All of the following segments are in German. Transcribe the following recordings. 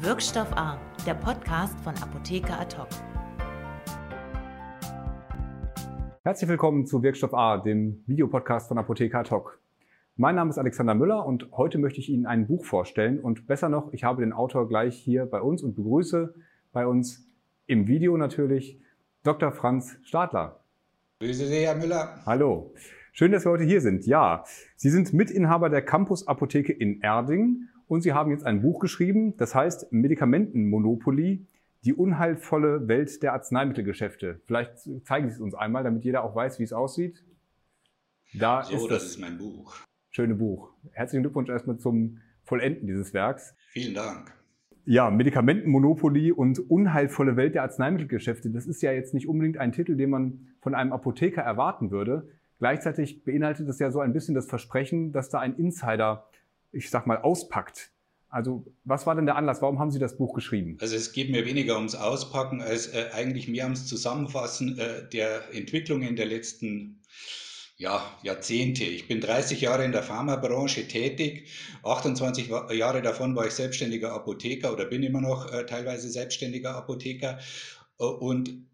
Wirkstoff A, der Podcast von Apotheker Ad Herzlich willkommen zu Wirkstoff A, dem Videopodcast von Apotheker Ad Mein Name ist Alexander Müller und heute möchte ich Ihnen ein Buch vorstellen und besser noch, ich habe den Autor gleich hier bei uns und begrüße bei uns im Video natürlich Dr. Franz Stadler. Grüße Sie, Herr Müller. Hallo. Schön, dass Sie heute hier sind. Ja, Sie sind Mitinhaber der Campus Apotheke in Erding und Sie haben jetzt ein Buch geschrieben, das heißt Medikamentenmonopoly, die unheilvolle Welt der Arzneimittelgeschäfte. Vielleicht zeigen Sie es uns einmal, damit jeder auch weiß, wie es aussieht. Da so, ist das, das ist mein Buch. Schöne Buch. Herzlichen Glückwunsch erstmal zum Vollenden dieses Werks. Vielen Dank. Ja, Medikamentenmonopoly und unheilvolle Welt der Arzneimittelgeschäfte. Das ist ja jetzt nicht unbedingt ein Titel, den man von einem Apotheker erwarten würde. Gleichzeitig beinhaltet es ja so ein bisschen das Versprechen, dass da ein Insider ich sag mal, auspackt. Also was war denn der Anlass? Warum haben Sie das Buch geschrieben? Also es geht mir weniger ums Auspacken als äh, eigentlich mehr ums Zusammenfassen äh, der Entwicklungen der letzten ja, Jahrzehnte. Ich bin 30 Jahre in der Pharmabranche tätig. 28 Jahre davon war ich selbstständiger Apotheker oder bin immer noch äh, teilweise selbstständiger Apotheker. Äh, und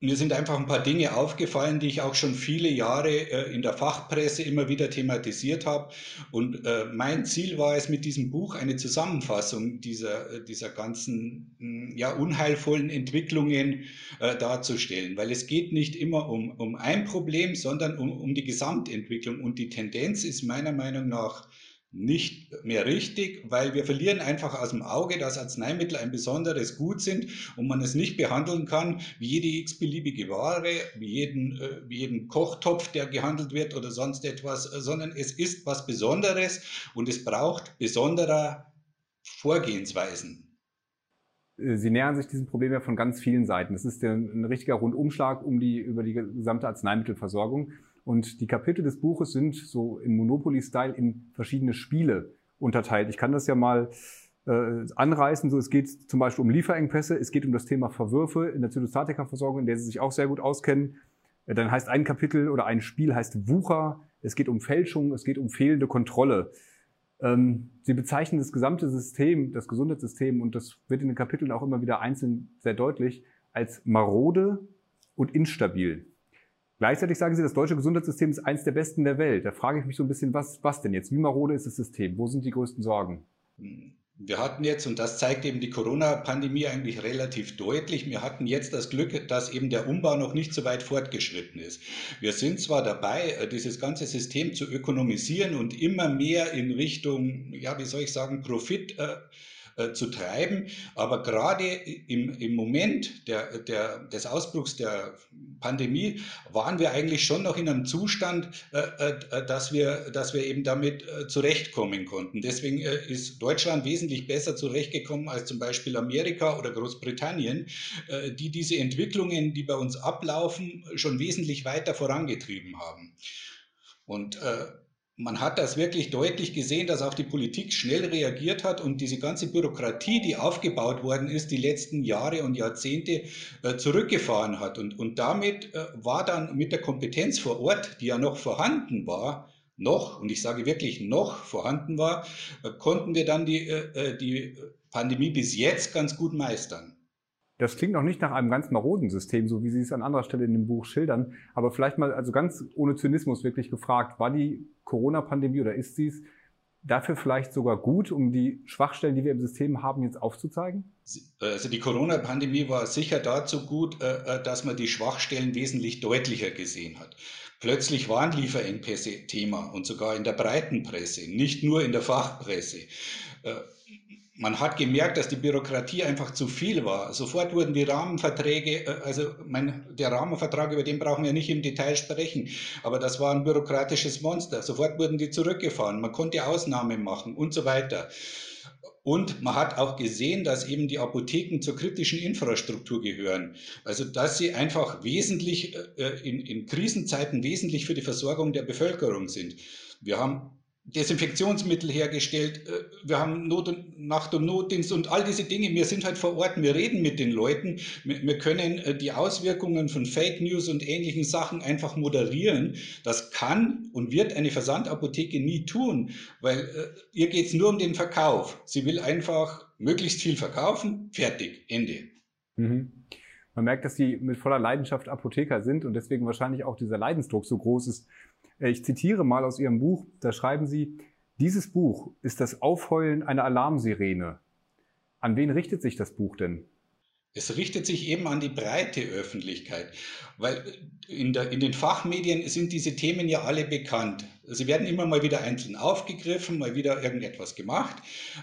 mir sind einfach ein paar Dinge aufgefallen, die ich auch schon viele Jahre äh, in der Fachpresse immer wieder thematisiert habe. Und äh, mein Ziel war es, mit diesem Buch eine Zusammenfassung dieser, äh, dieser ganzen hm, ja, unheilvollen Entwicklungen äh, darzustellen. Weil es geht nicht immer um, um ein Problem, sondern um, um die Gesamtentwicklung. Und die Tendenz ist meiner Meinung nach nicht mehr richtig, weil wir verlieren einfach aus dem Auge, dass Arzneimittel ein besonderes Gut sind und man es nicht behandeln kann wie jede x-beliebige Ware, wie jeden, äh, wie jeden Kochtopf, der gehandelt wird oder sonst etwas, sondern es ist was Besonderes und es braucht besonderer Vorgehensweisen. Sie nähern sich diesem Problem ja von ganz vielen Seiten. Es ist ein richtiger Rundumschlag um die, über die gesamte Arzneimittelversorgung. Und die Kapitel des Buches sind so im Monopoly-Style in verschiedene Spiele unterteilt. Ich kann das ja mal äh, anreißen. So, es geht zum Beispiel um Lieferengpässe, es geht um das Thema Verwürfe in der Zytostatika-Versorgung, in der Sie sich auch sehr gut auskennen. Äh, dann heißt ein Kapitel oder ein Spiel heißt Wucher. Es geht um Fälschung, es geht um fehlende Kontrolle. Ähm, Sie bezeichnen das gesamte System, das Gesundheitssystem, und das wird in den Kapiteln auch immer wieder einzeln sehr deutlich, als marode und instabil. Gleichzeitig sagen Sie, das deutsche Gesundheitssystem ist eines der besten der Welt. Da frage ich mich so ein bisschen, was, was denn jetzt? Wie marode ist das System? Wo sind die größten Sorgen? Wir hatten jetzt, und das zeigt eben die Corona-Pandemie eigentlich relativ deutlich, wir hatten jetzt das Glück, dass eben der Umbau noch nicht so weit fortgeschritten ist. Wir sind zwar dabei, äh, dieses ganze System zu ökonomisieren und immer mehr in Richtung, ja, wie soll ich sagen, Profit äh, äh, zu treiben. Aber gerade im, im Moment der, der, des Ausbruchs der Pandemie waren wir eigentlich schon noch in einem Zustand, äh, äh, dass, wir, dass wir eben damit äh, zurechtkommen konnten. Deswegen äh, ist Deutschland wesentlich besser zurechtgekommen als zum Beispiel Amerika oder Großbritannien, äh, die diese Entwicklungen, die bei uns ablaufen, schon wesentlich weiter vorangetrieben haben. Und man hat das wirklich deutlich gesehen, dass auch die Politik schnell reagiert hat und diese ganze Bürokratie, die aufgebaut worden ist, die letzten Jahre und Jahrzehnte äh, zurückgefahren hat. Und, und damit äh, war dann mit der Kompetenz vor Ort, die ja noch vorhanden war, noch, und ich sage wirklich noch vorhanden war, äh, konnten wir dann die, die Pandemie bis jetzt ganz gut meistern. Das klingt noch nicht nach einem ganz maroden System, so wie Sie es an anderer Stelle in dem Buch schildern. Aber vielleicht mal, also ganz ohne Zynismus wirklich gefragt, war die Corona-Pandemie oder ist sie es dafür vielleicht sogar gut, um die Schwachstellen, die wir im System haben, jetzt aufzuzeigen? Also die Corona-Pandemie war sicher dazu gut, äh, äh, dass man die Schwachstellen wesentlich deutlicher gesehen hat. Plötzlich waren Lieferengpässe Thema und sogar in der breiten Presse, nicht nur in der Fachpresse. Äh, man hat gemerkt, dass die Bürokratie einfach zu viel war. Sofort wurden die Rahmenverträge, äh, also mein, der Rahmenvertrag, über den brauchen wir nicht im Detail sprechen, aber das war ein bürokratisches Monster. Sofort wurden die zurückgefahren, man konnte Ausnahmen machen und so weiter. Und man hat auch gesehen, dass eben die Apotheken zur kritischen Infrastruktur gehören. Also dass sie einfach wesentlich äh, in, in Krisenzeiten wesentlich für die Versorgung der Bevölkerung sind. Wir haben Desinfektionsmittel hergestellt, äh, wir haben Not und Nacht- und Notdienst und all diese Dinge. Wir sind halt vor Ort, wir reden mit den Leuten, wir können äh, die Auswirkungen von Fake News und ähnlichen Sachen einfach moderieren. Das kann und wird eine Versandapotheke nie tun, weil äh, ihr geht es nur um den Verkauf. Sie will einfach möglichst viel verkaufen, fertig, Ende. Mhm. Man merkt, dass Sie mit voller Leidenschaft Apotheker sind und deswegen wahrscheinlich auch dieser Leidensdruck so groß ist, ich zitiere mal aus Ihrem Buch, da schreiben Sie, dieses Buch ist das Aufheulen einer Alarmsirene. An wen richtet sich das Buch denn? Es richtet sich eben an die breite Öffentlichkeit, weil in, der, in, den Fachmedien sind diese Themen ja alle bekannt. Sie werden immer mal wieder einzeln aufgegriffen, mal wieder irgendetwas gemacht.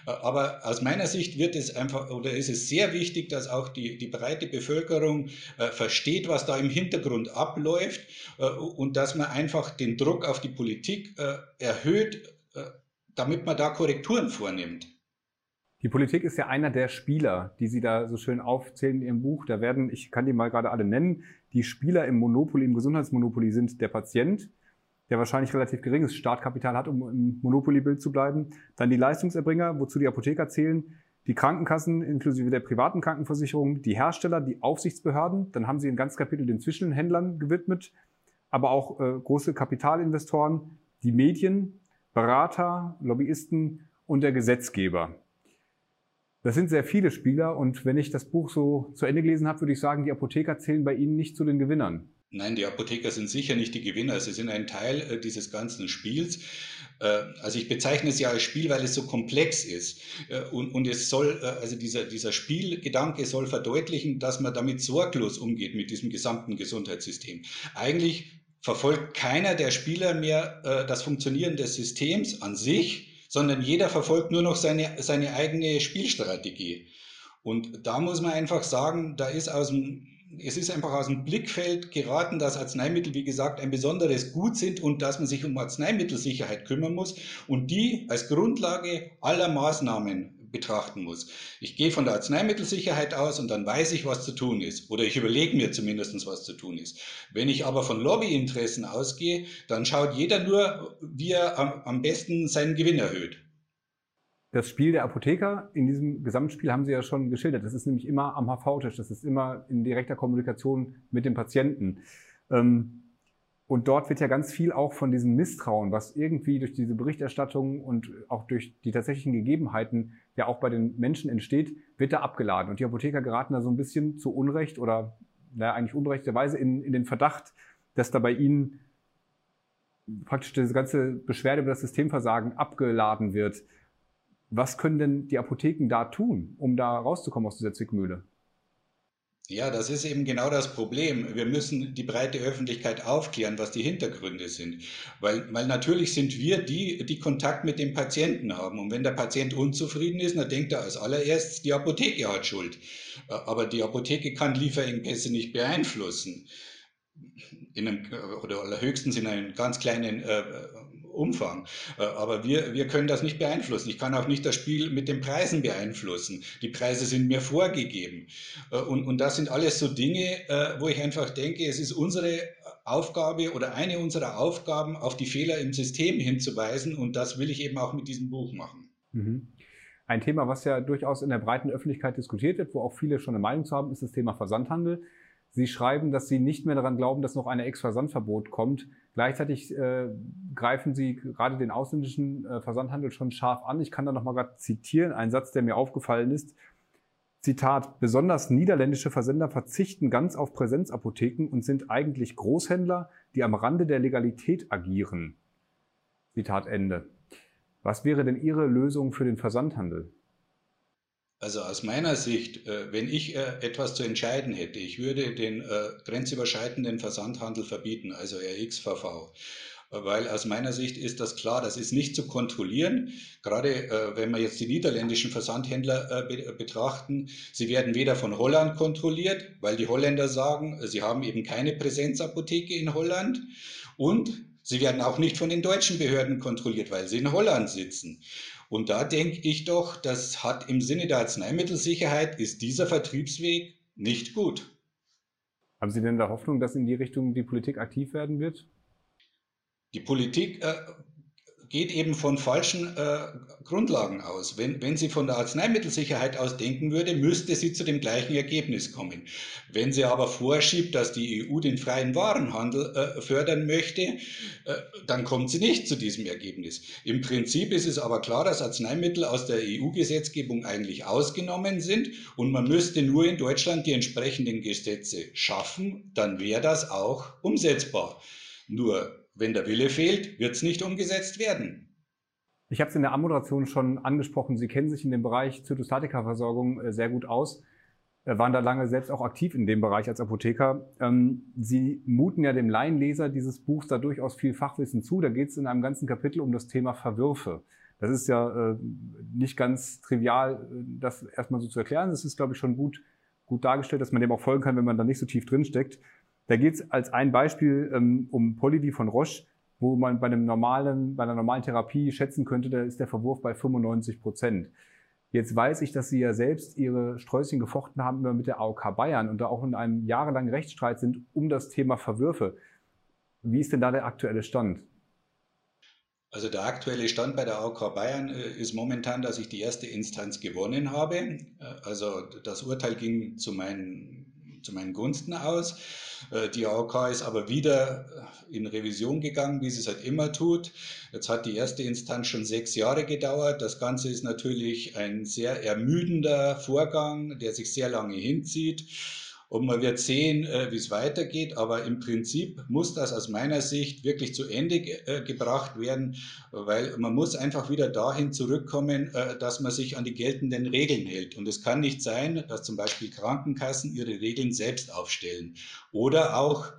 Aber aus meiner Sicht wird es einfach oder ist es sehr wichtig, dass auch die, die breite Bevölkerung äh, versteht, was da im Hintergrund abläuft äh, und dass man einfach den Druck auf die Politik äh, erhöht, äh, damit man da Korrekturen vornimmt. Die Politik ist ja einer der Spieler, die Sie da so schön aufzählen in Ihrem Buch. Da werden, ich kann die mal gerade alle nennen, die Spieler im Monopoly, im Gesundheitsmonopoly sind der Patient, der wahrscheinlich relativ geringes Startkapital hat, um im Monopoly-Bild zu bleiben. Dann die Leistungserbringer, wozu die Apotheker zählen, die Krankenkassen inklusive der privaten Krankenversicherung, die Hersteller, die Aufsichtsbehörden. Dann haben Sie ein ganzes Kapitel den Zwischenhändlern gewidmet, aber auch äh, große Kapitalinvestoren, die Medien, Berater, Lobbyisten und der Gesetzgeber. Das sind sehr viele Spieler und wenn ich das Buch so zu Ende gelesen habe, würde ich sagen, die Apotheker zählen bei Ihnen nicht zu den Gewinnern. Nein, die Apotheker sind sicher nicht die Gewinner. Sie sind ein Teil äh, dieses ganzen Spiels. Äh, also ich bezeichne es ja als Spiel, weil es so komplex ist. Äh, und, und es soll, äh, also dieser, dieser Spielgedanke soll verdeutlichen, dass man damit sorglos umgeht mit diesem gesamten Gesundheitssystem. Eigentlich verfolgt keiner der Spieler mehr äh, das Funktionieren des Systems an sich, sondern jeder verfolgt nur noch seine, seine eigene Spielstrategie. Und da muss man einfach sagen, da ist aus dem, es ist einfach aus dem Blickfeld geraten, dass Arzneimittel, wie gesagt, ein besonderes Gut sind und dass man sich um Arzneimittelsicherheit kümmern muss und die als Grundlage aller Maßnahmen betrachten muss. Ich gehe von der Arzneimittelsicherheit aus und dann weiß ich, was zu tun ist. Oder ich überlege mir zumindest, was zu tun ist. Wenn ich aber von Lobbyinteressen ausgehe, dann schaut jeder nur, wie er am, besten seinen Gewinn erhöht. Das Spiel der Apotheker in diesem Gesamtspiel haben Sie ja schon geschildert. Das ist nämlich immer am HV-Tisch, das ist immer in direkter Kommunikation mit dem Patienten. Ähm, und dort wird ja ganz viel auch von diesem Misstrauen, was irgendwie durch diese Berichterstattung und auch durch die tatsächlichen Gegebenheiten ja auch bei den Menschen entsteht, wird da abgeladen. Und die Apotheker geraten da so ein bisschen zu Unrecht oder naja, eigentlich unberechterweise in, in den Verdacht, dass da bei ihnen praktisch diese ganze Beschwerde über das Systemversagen abgeladen wird. Was können denn die Apotheken da tun, um da rauszukommen aus dieser Zwickmühle? Ja, das ist eben genau das Problem. Wir müssen die breite Öffentlichkeit aufklären, was die Hintergründe sind. Weil, weil natürlich sind wir die, die Kontakt mit dem Patienten haben. Und wenn der Patient unzufrieden ist, dann denkt er als allererstes, die Apotheke hat Schuld. Äh, aber die Apotheke kann Lieferengpässe nicht beeinflussen. In einem, oder höchstens in einem ganz kleinen äh, Umfang. Äh, aber wir, wir können das nicht beeinflussen. Ich kann auch nicht das Spiel mit den Preisen beeinflussen. Die Preise sind mir vorgegeben. Äh, und, und das sind alles so Dinge, äh, wo ich einfach denke, es ist unsere Aufgabe oder eine unserer Aufgaben, auf die Fehler im System hinzuweisen. Und das will ich eben auch mit diesem Buch machen. Mhm. Ein Thema, was ja durchaus in der breiten Öffentlichkeit diskutiert wird, wo auch viele schon eine Meinung zu haben, ist das Thema Versandhandel. Sie schreiben, dass Sie nicht mehr daran glauben, dass noch ein Ex-Versandverbot kommt. Gleichzeitig äh, greifen Sie gerade den ausländischen äh, Versandhandel schon scharf an. Ich kann da nochmal gerade zitieren, einen Satz, der mir aufgefallen ist. Zitat, besonders niederländische Versender verzichten ganz auf Präsenzapotheken und sind eigentlich Großhändler, die am Rande der Legalität agieren. Zitat Ende. Was wäre denn Ihre Lösung für den Versandhandel? Also aus meiner Sicht, äh, wenn ich äh, etwas zu entscheiden hätte, ich würde den äh, grenzüberschreitenden Versandhandel verbieten, also RXVV. Weil aus meiner Sicht ist das klar, das ist nicht zu kontrollieren. Gerade wenn wir jetzt die niederländischen Versandhändler betrachten, sie werden weder von Holland kontrolliert, weil die Holländer sagen, sie haben eben keine Präsenzapotheke in Holland. Und sie werden auch nicht von den deutschen Behörden kontrolliert, weil sie in Holland sitzen. Und da denke ich doch, das hat im Sinne der Arzneimittelsicherheit ist dieser Vertriebsweg nicht gut. Haben Sie denn da Hoffnung, dass in die Richtung die Politik aktiv werden wird? Die Politik äh, geht eben von falschen äh, Grundlagen aus. Wenn, wenn sie von der Arzneimittelsicherheit aus denken würde, müsste sie zu dem gleichen Ergebnis kommen. Wenn sie aber vorschiebt, dass die EU den freien Warenhandel äh, fördern möchte, äh, dann kommt sie nicht zu diesem Ergebnis. Im Prinzip ist es aber klar, dass Arzneimittel aus der EU-Gesetzgebung eigentlich ausgenommen sind und man müsste nur in Deutschland die entsprechenden Gesetze schaffen, dann wäre das auch umsetzbar. Nur wenn der Wille fehlt, wird es nicht umgesetzt werden. Ich habe es in der Ammoderation schon angesprochen. Sie kennen sich in dem Bereich Zytostatika-Versorgung äh, sehr gut aus, äh, waren da lange selbst auch aktiv in dem Bereich als Apotheker. Ähm, Sie muten ja dem Laienleser dieses Buchs da durchaus viel Fachwissen zu. Da geht es in einem ganzen Kapitel um das Thema Verwürfe. Das ist ja äh, nicht ganz trivial, das erstmal so zu erklären. Das ist, glaube ich, schon gut, gut dargestellt, dass man dem auch folgen kann, wenn man da nicht so tief drin steckt. Da geht es als ein Beispiel ähm, um Polyvi von Roche, wo man bei, einem normalen, bei einer normalen Therapie schätzen könnte, da ist der Verwurf bei 95 Prozent. Jetzt weiß ich, dass Sie ja selbst Ihre Sträußchen gefochten haben immer mit der AOK Bayern und da auch in einem jahrelangen Rechtsstreit sind um das Thema Verwürfe. Wie ist denn da der aktuelle Stand? Also der aktuelle Stand bei der AOK Bayern äh, ist momentan, dass ich die erste Instanz gewonnen habe. Äh, also das Urteil ging zu meinen, zu meinen Gunsten aus. Äh, die AOK ist aber wieder äh, in Revision gegangen, wie sie es halt immer tut. Jetzt hat die erste Instanz schon sechs Jahre gedauert. Das Ganze ist natürlich ein sehr ermüdender Vorgang, der sich sehr lange hinzieht. Und man wird sehen, äh, wie es weitergeht. Aber im Prinzip muss das aus meiner Sicht wirklich zu Ende äh, gebracht werden, weil man muss einfach wieder dahin zurückkommen, äh, dass man sich an die geltenden Regeln hält. Und es kann nicht sein, dass zum Beispiel Krankenkassen ihre Regeln selbst aufstellen oder auch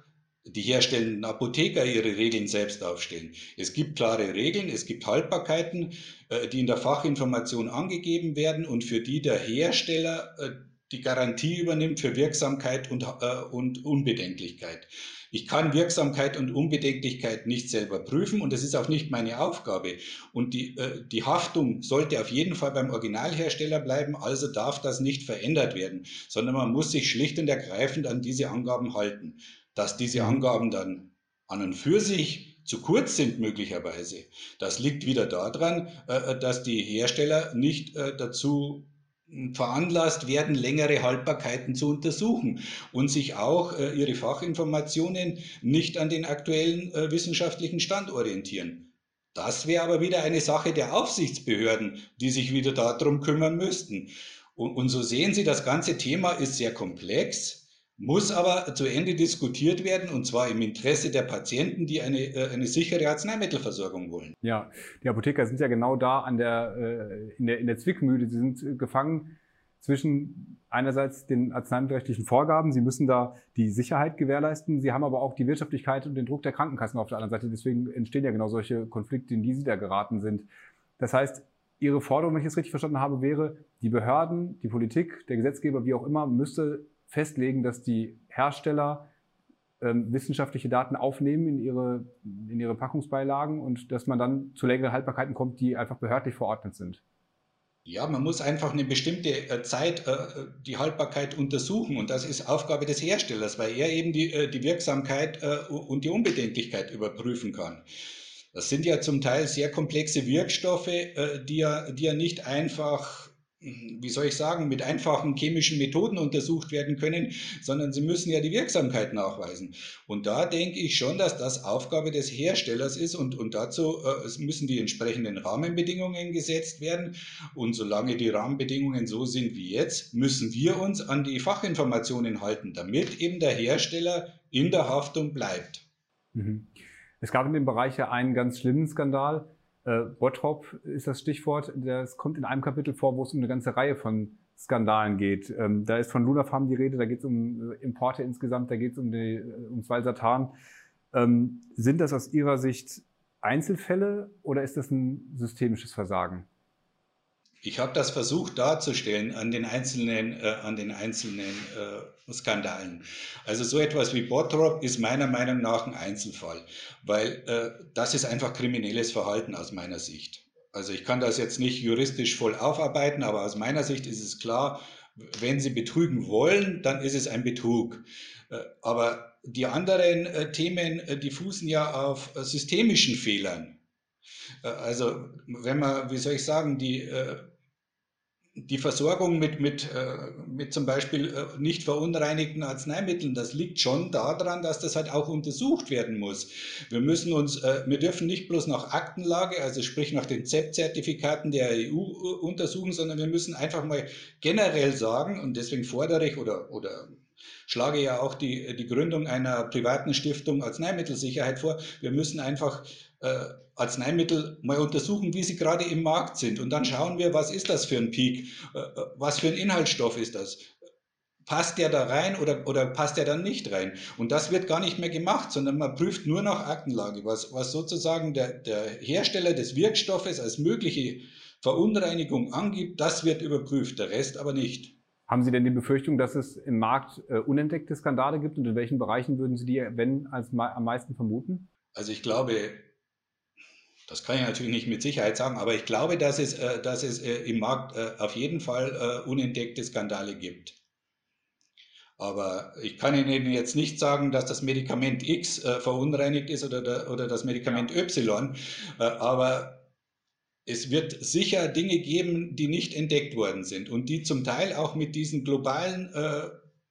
die herstellenden Apotheker ihre Regeln selbst aufstellen. Es gibt klare Regeln, es gibt Haltbarkeiten, die in der Fachinformation angegeben werden und für die der Hersteller die Garantie übernimmt für Wirksamkeit und, äh, und Unbedenklichkeit. Ich kann Wirksamkeit und Unbedenklichkeit nicht selber prüfen und das ist auch nicht meine Aufgabe. Und die, äh, die Haftung sollte auf jeden Fall beim Originalhersteller bleiben, also darf das nicht verändert werden, sondern man muss sich schlicht und ergreifend an diese Angaben halten. Dass diese mhm. Angaben dann an und für sich zu kurz sind möglicherweise, das liegt wieder daran, äh, dass die Hersteller nicht äh, dazu veranlasst werden, längere Haltbarkeiten zu untersuchen und sich auch äh, ihre Fachinformationen nicht an den aktuellen äh, wissenschaftlichen Stand orientieren. Das wäre aber wieder eine Sache der Aufsichtsbehörden, die sich wieder darum kümmern müssten. Und, und so sehen Sie, das ganze Thema ist sehr komplex muss aber zu Ende diskutiert werden und zwar im Interesse der Patienten, die eine, äh, eine sichere Arzneimittelversorgung wollen. Ja, die Apotheker sind ja genau da an der, äh, in, der, in der Zwickmühle. Sie sind äh, gefangen zwischen einerseits den arzneimittelrechtlichen Vorgaben, sie müssen da die Sicherheit gewährleisten, sie haben aber auch die Wirtschaftlichkeit und den Druck der Krankenkassen auf der anderen Seite. Deswegen entstehen ja genau solche Konflikte, in die sie da geraten sind. Das heißt, Ihre Forderung, wenn ich es richtig verstanden habe, wäre, die Behörden, die Politik, der Gesetzgeber, wie auch immer, müsste festlegen, dass die Hersteller ähm, wissenschaftliche Daten aufnehmen in ihre, in ihre Packungsbeilagen und dass man dann zu längeren Haltbarkeiten kommt, die einfach behördlich verordnet sind. Ja, man muss einfach eine bestimmte äh, Zeit äh, die Haltbarkeit untersuchen und das ist Aufgabe des Herstellers, weil er eben die, äh, die Wirksamkeit und die Unbedenklichkeit überprüfen kann. Das sind ja zum Teil sehr komplexe Wirkstoffe, die ja, die ja nicht einfach wie soll ich sagen, mit einfachen chemischen Methoden untersucht werden können, sondern sie müssen ja die Wirksamkeit nachweisen. Und da denke ich schon, dass das Aufgabe des Herstellers ist und, und dazu äh, müssen die entsprechenden Rahmenbedingungen gesetzt werden. Und solange die Rahmenbedingungen so sind wie jetzt, müssen wir uns an die Fachinformationen halten, damit eben der Hersteller in der Haftung bleibt. Mhm. Es gab in dem Bereich ja einen ganz schlimmen Skandal äh, Bottrop ist das Stichwort. Das kommt in einem Kapitel vor, wo es um eine ganze Reihe von Skandalen geht. Ähm, da ist von Lunafarm die Rede, da geht es um äh, Importe insgesamt, da geht es um die, äh, ums Valsatan. Ähm, sind das aus Ihrer Sicht Einzelfälle oder ist das ein systemisches Versagen? Ich habe das versucht darzustellen an den einzelnen, äh, an den einzelnen äh, Skandalen. Also so etwas wie Bottrop ist meiner Meinung nach ein Einzelfall, weil äh, das ist einfach kriminelles Verhalten aus meiner Sicht. Also ich kann das jetzt nicht juristisch voll aufarbeiten, aber aus meiner Sicht ist es klar, wenn Sie betrügen wollen, dann ist es ein Betrug. Äh, aber die anderen äh, Themen, äh, die fußen ja auf systemischen Fehlern. Also wenn man, wie soll ich sagen, die die Versorgung mit, mit, äh, mit zum Beispiel äh, nicht verunreinigten Arzneimitteln, das liegt schon daran, dass das halt auch untersucht werden muss. Wir müssen uns, äh, wir dürfen nicht bloß nach Aktenlage, also sprich nach den ZEP-Zertifikaten der EU untersuchen, sondern wir müssen einfach mal generell sagen, und deswegen fordere ich oder, oder schlage ja auch die, die Gründung einer privaten Stiftung Arzneimittelsicherheit vor. Wir müssen einfach Arzneimittel mal untersuchen, wie sie gerade im Markt sind. Und dann schauen wir, was ist das für ein Peak? Äh, äh, was für ein Inhaltsstoff ist das? Passt der da rein oder, oder passt der dann nicht rein? Und das wird gar nicht mehr gemacht, sondern man prüft nur nach Aktenlage, was, was sozusagen der, der Hersteller des Wirkstoffes als mögliche Verunreinigung angibt, das wird überprüft, der Rest aber nicht. Haben Sie denn die Befürchtung, dass es im Markt äh, unentdeckte Skandale gibt und in welchen Bereichen würden Sie die, wenn, als am meisten vermuten? Also ich glaube, das kann ich natürlich nicht mit Sicherheit sagen, aber ich glaube, dass es, äh, dass es äh, im Markt äh, auf jeden Fall unentdeckte Skandale gibt. Aber ich kann Ihnen jetzt nicht sagen, dass das Medikament X verunreinigt ist oder, oder das Medikament Y, aber es wird sicher Dinge geben, die nicht entdeckt worden sind und die zum Teil auch mit diesen globalen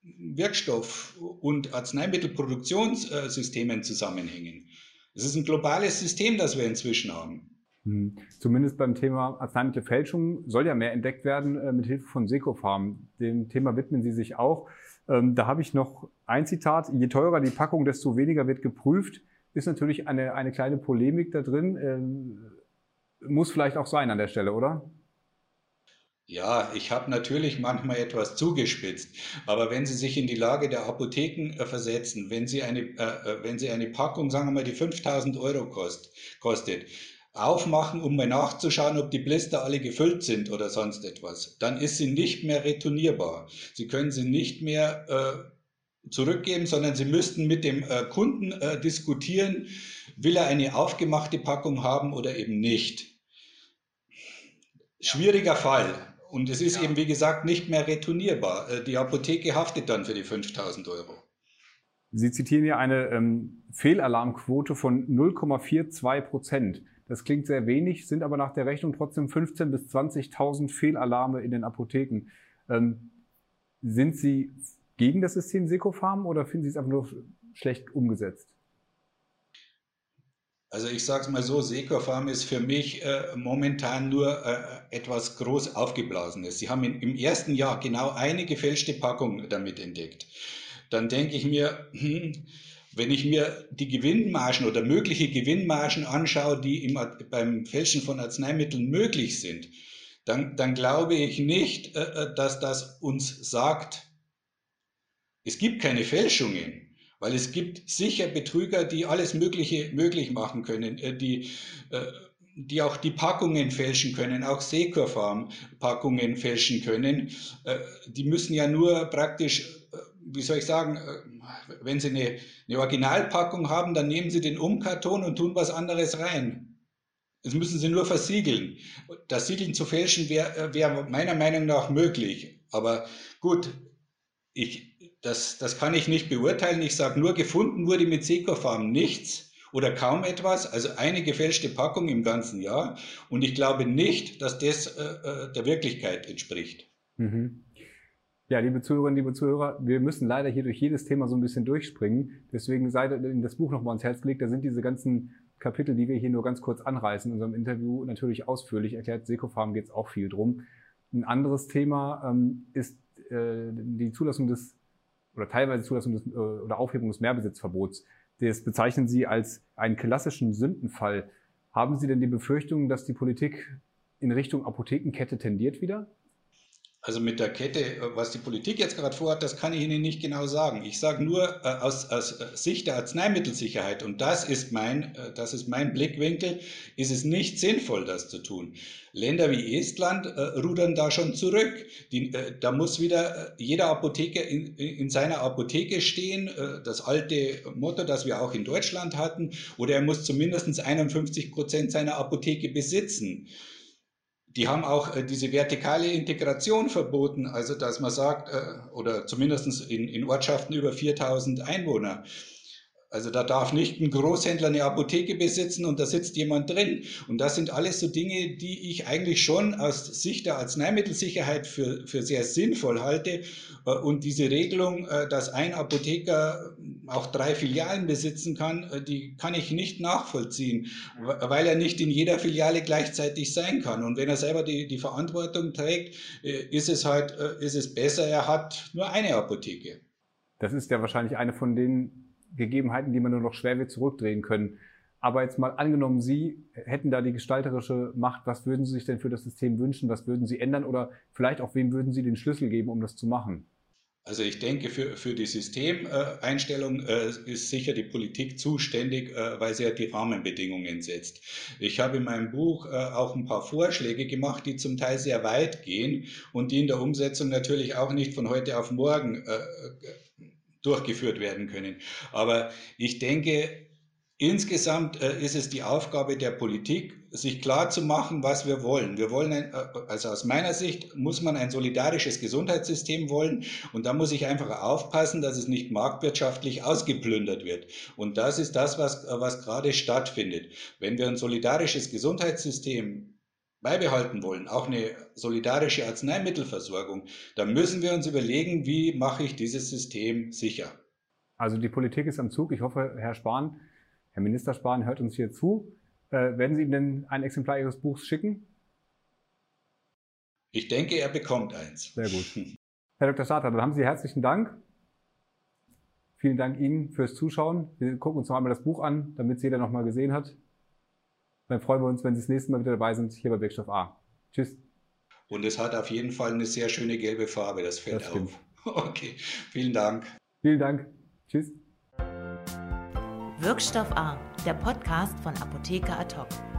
Wirkstoff- und Arzneimittelproduktionssystemen zusammenhängen. Es ist ein globales System, das wir inzwischen haben. Hm. Zumindest beim Thema Arzneimittelfälschung soll ja mehr entdeckt werden äh, mit Hilfe von Secofarm. Dem Thema widmen Sie sich auch. Ähm, da habe ich noch ein Zitat. Je teurer die Packung, desto weniger wird geprüft. Ist natürlich eine, eine kleine Polemik da drin. Ähm, muss vielleicht auch sein an der Stelle, oder? Ja, ich habe natürlich manchmal etwas zugespitzt, aber wenn Sie sich in die Lage der Apotheken äh, versetzen, wenn Sie, eine, äh, äh wenn Sie eine Packung, sagen wir mal, die 5000 Euro kost, kostet, aufmachen, um mal nachzuschauen, ob die Blister alle gefüllt sind oder sonst etwas, dann ist sie nicht mehr retournierbar. Sie können sie nicht mehr äh, zurückgeben, sondern Sie müssten mit dem äh, Kunden diskutieren, will er eine aufgemachte Packung haben oder eben nicht. Schwieriger Fall. Und es ist ja. eben, wie gesagt, nicht mehr retournierbar. Äh, die Apotheke haftet dann für die 5000 Euro. Sie zitieren ja eine ähm, Fehlalarmquote von 0,42 Prozent. Das klingt sehr wenig, sind aber nach der Rechnung trotzdem 15.000 bis 20.000 Fehlalarme in den Apotheken. Ähm, sind Sie gegen das System Secofarm oder finden Sie es einfach nur schlecht umgesetzt? Also ich sage es mal so, Sekorfarm ist für mich äh, momentan nur äh, etwas groß aufgeblasenes. Sie haben in, im ersten Jahr genau eine gefälschte Packung damit entdeckt. Dann denke ich mir, hm, wenn ich mir die Gewinnmargen oder mögliche Gewinnmargen anschaue, die im, beim Fälschen von Arzneimitteln möglich sind, dann, dann glaube ich nicht, äh, äh dass das uns sagt, es gibt keine Fälschungen. Weil es gibt sicher Betrüger, die alles Mögliche möglich machen können, äh, die, äh, die auch die Packungen fälschen können, auch Sekorfarm-Packungen fälschen können. Äh, die müssen ja nur praktisch, wie soll ich sagen, wenn sie eine, eine Originalpackung haben, dann nehmen sie den Umkarton und tun was anderes rein. Das müssen sie nur versiegeln. Das Siegeln zu fälschen wäre wär meiner Meinung nach möglich. Aber gut, ich, das, das kann ich nicht beurteilen. Ich sage nur, gefunden wurde mit Secofarm nichts oder kaum etwas, also eine gefälschte Packung im ganzen Jahr. Und ich glaube nicht, dass das äh, äh, der Wirklichkeit entspricht. Mhm. Ja, liebe Zuhörerinnen, liebe Zuhörer, wir müssen leider hier durch jedes Thema so ein bisschen durchspringen. Deswegen sei in das Buch nochmal ans Herz gelegt. Da sind diese ganzen Kapitel, die wir hier nur ganz kurz anreißen in unserem Interview, natürlich ausführlich erklärt. Secofarm geht es auch viel drum. Ein anderes Thema ähm, ist äh, die Zulassung des oder teilweise Zulassung des, äh, oder Aufhebung des Mehrbesitzverbots. Das bezeichnen Sie als einen klassischen Sündenfall. Haben Sie denn die Befürchtung, dass die Politik in Richtung Apothekenkette tendiert wieder? Also mit der Kette, äh, was die Politik jetzt gerade vorhat, das kann ich Ihnen nicht genau sagen. Ich sage nur äh, aus, aus, äh, Sicht der Arzneimittelsicherheit, und das ist, mein, äh, das ist mein Blickwinkel, ist es nicht sinnvoll, das zu tun. Länder wie Estland äh, rudern da schon zurück. Die, äh, da muss wieder jeder Apotheker in, in seiner Apotheke stehen, das alte Motto, das wir auch in Deutschland hatten, oder er muss zumindest 51 Prozent seiner Apotheke besitzen. Die haben auch äh, diese vertikale Integration verboten, also dass man sagt, äh, oder zumindest in, in Ortschaften über 4000 Einwohner, Also da darf nicht ein Großhändler eine Apotheke besitzen und da sitzt jemand drin. Und das sind alles so Dinge, die ich eigentlich schon aus Sicht der Arzneimittelsicherheit für, für sehr sinnvoll halte. Äh, und diese Regelung, äh, dass ein Apotheker auch drei Filialen besitzen kann, äh, die kann ich nicht nachvollziehen, weil er nicht in jeder Filiale gleichzeitig sein kann. Und wenn er selber die, die Verantwortung trägt, ist es halt, ist es besser, er hat nur eine Apotheke. Das ist ja wahrscheinlich eine von den Gegebenheiten, die man nur noch schwer wird zurückdrehen können. Aber jetzt mal angenommen, Sie hätten da die gestalterische Macht, was würden Sie sich denn für das System wünschen? Was würden Sie ändern? Oder vielleicht auch wem würden Sie den Schlüssel geben, um das zu machen? Also ich denke, für, für die Systemeinstellung äh, ist sicher die Politik zuständig, äh, weil sie ja die Rahmenbedingungen setzt. Ich habe in meinem Buch äh, auch ein paar Vorschläge gemacht, die zum Teil sehr weit gehen und die in der Umsetzung natürlich auch nicht von heute auf morgen durchgeführt werden können. Aber ich denke, insgesamt äh, ist es die Aufgabe der Politik, sich klar zu machen, was wir wollen. Wir wollen, ein, äh, also aus meiner Sicht muss man ein solidarisches Gesundheitssystem wollen und da muss ich einfach aufpassen, dass es nicht marktwirtschaftlich ausgeplündert wird. Und das ist das, was, was gerade stattfindet. Wenn wir ein solidarisches Gesundheitssystem beibehalten wollen, auch eine solidarische Arzneimittelversorgung, dann müssen wir uns überlegen, wie mache ich dieses System sicher. Also die Politik ist am Zug. Ich hoffe, Herr Spahn, Herr Minister Spahn hört uns hier zu. Äh, werden Sie ihm denn ein Exemplar Ihres Buchs schicken? Ich denke, er bekommt eins. Sehr gut. Herr Dr. Starter, dann haben Sie herzlichen Dank. Vielen Dank Ihnen fürs Zuschauen. Wir gucken uns noch einmal das Buch an, damit es jeder noch mal gesehen hat. Dann freuen wir uns, wenn Sie das nächste Mal wieder dabei sind, hier bei Wirkstoff A. Tschüss. Und es hat auf jeden Fall eine sehr schöne gelbe Farbe, das fällt das auf. Okay, vielen Dank. Vielen Dank. Tschüss. Wirkstoff A, der Podcast von Apotheker Ad hoc.